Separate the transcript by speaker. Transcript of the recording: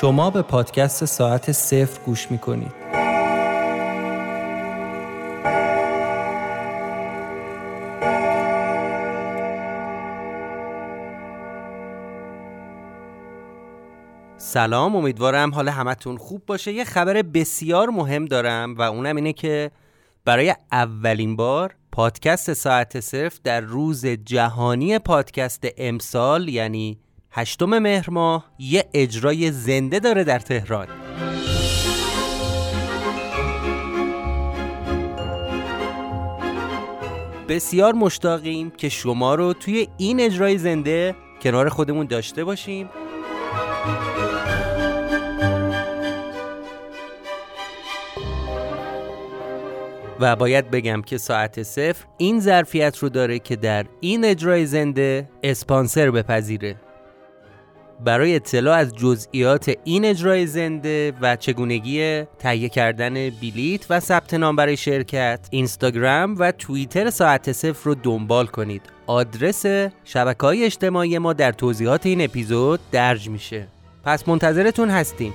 Speaker 1: شما به پادکست ساعت صفر گوش می‌کنید.
Speaker 2: سلام امیدوارم حال همتون خوب باشه. یه خبر بسیار مهم دارم و اونم اینه که برای اولین بار پادکست ساعت صرف در روز جهانی پادکست امسال یعنی هشتم مهر ماه یه اجرای زنده داره در تهران. بسیار مشتاقیم که شما رو توی این اجرای زنده کنار خودمون داشته باشیم. و باید بگم که ساعت صفر این ظرفیت رو داره که در این اجرای زنده اسپانسر بپذیره. برای اطلاع از جزئیات این اجرای زنده و چگونگی تهیه کردن بلیت و ثبت نام برای شرکت اینستاگرام و توییتر ساعت صفر رو دنبال کنید. آدرس شبکه های اجتماعی ما در توضیحات این اپیزود درج میشه. پس منتظرتون هستیم.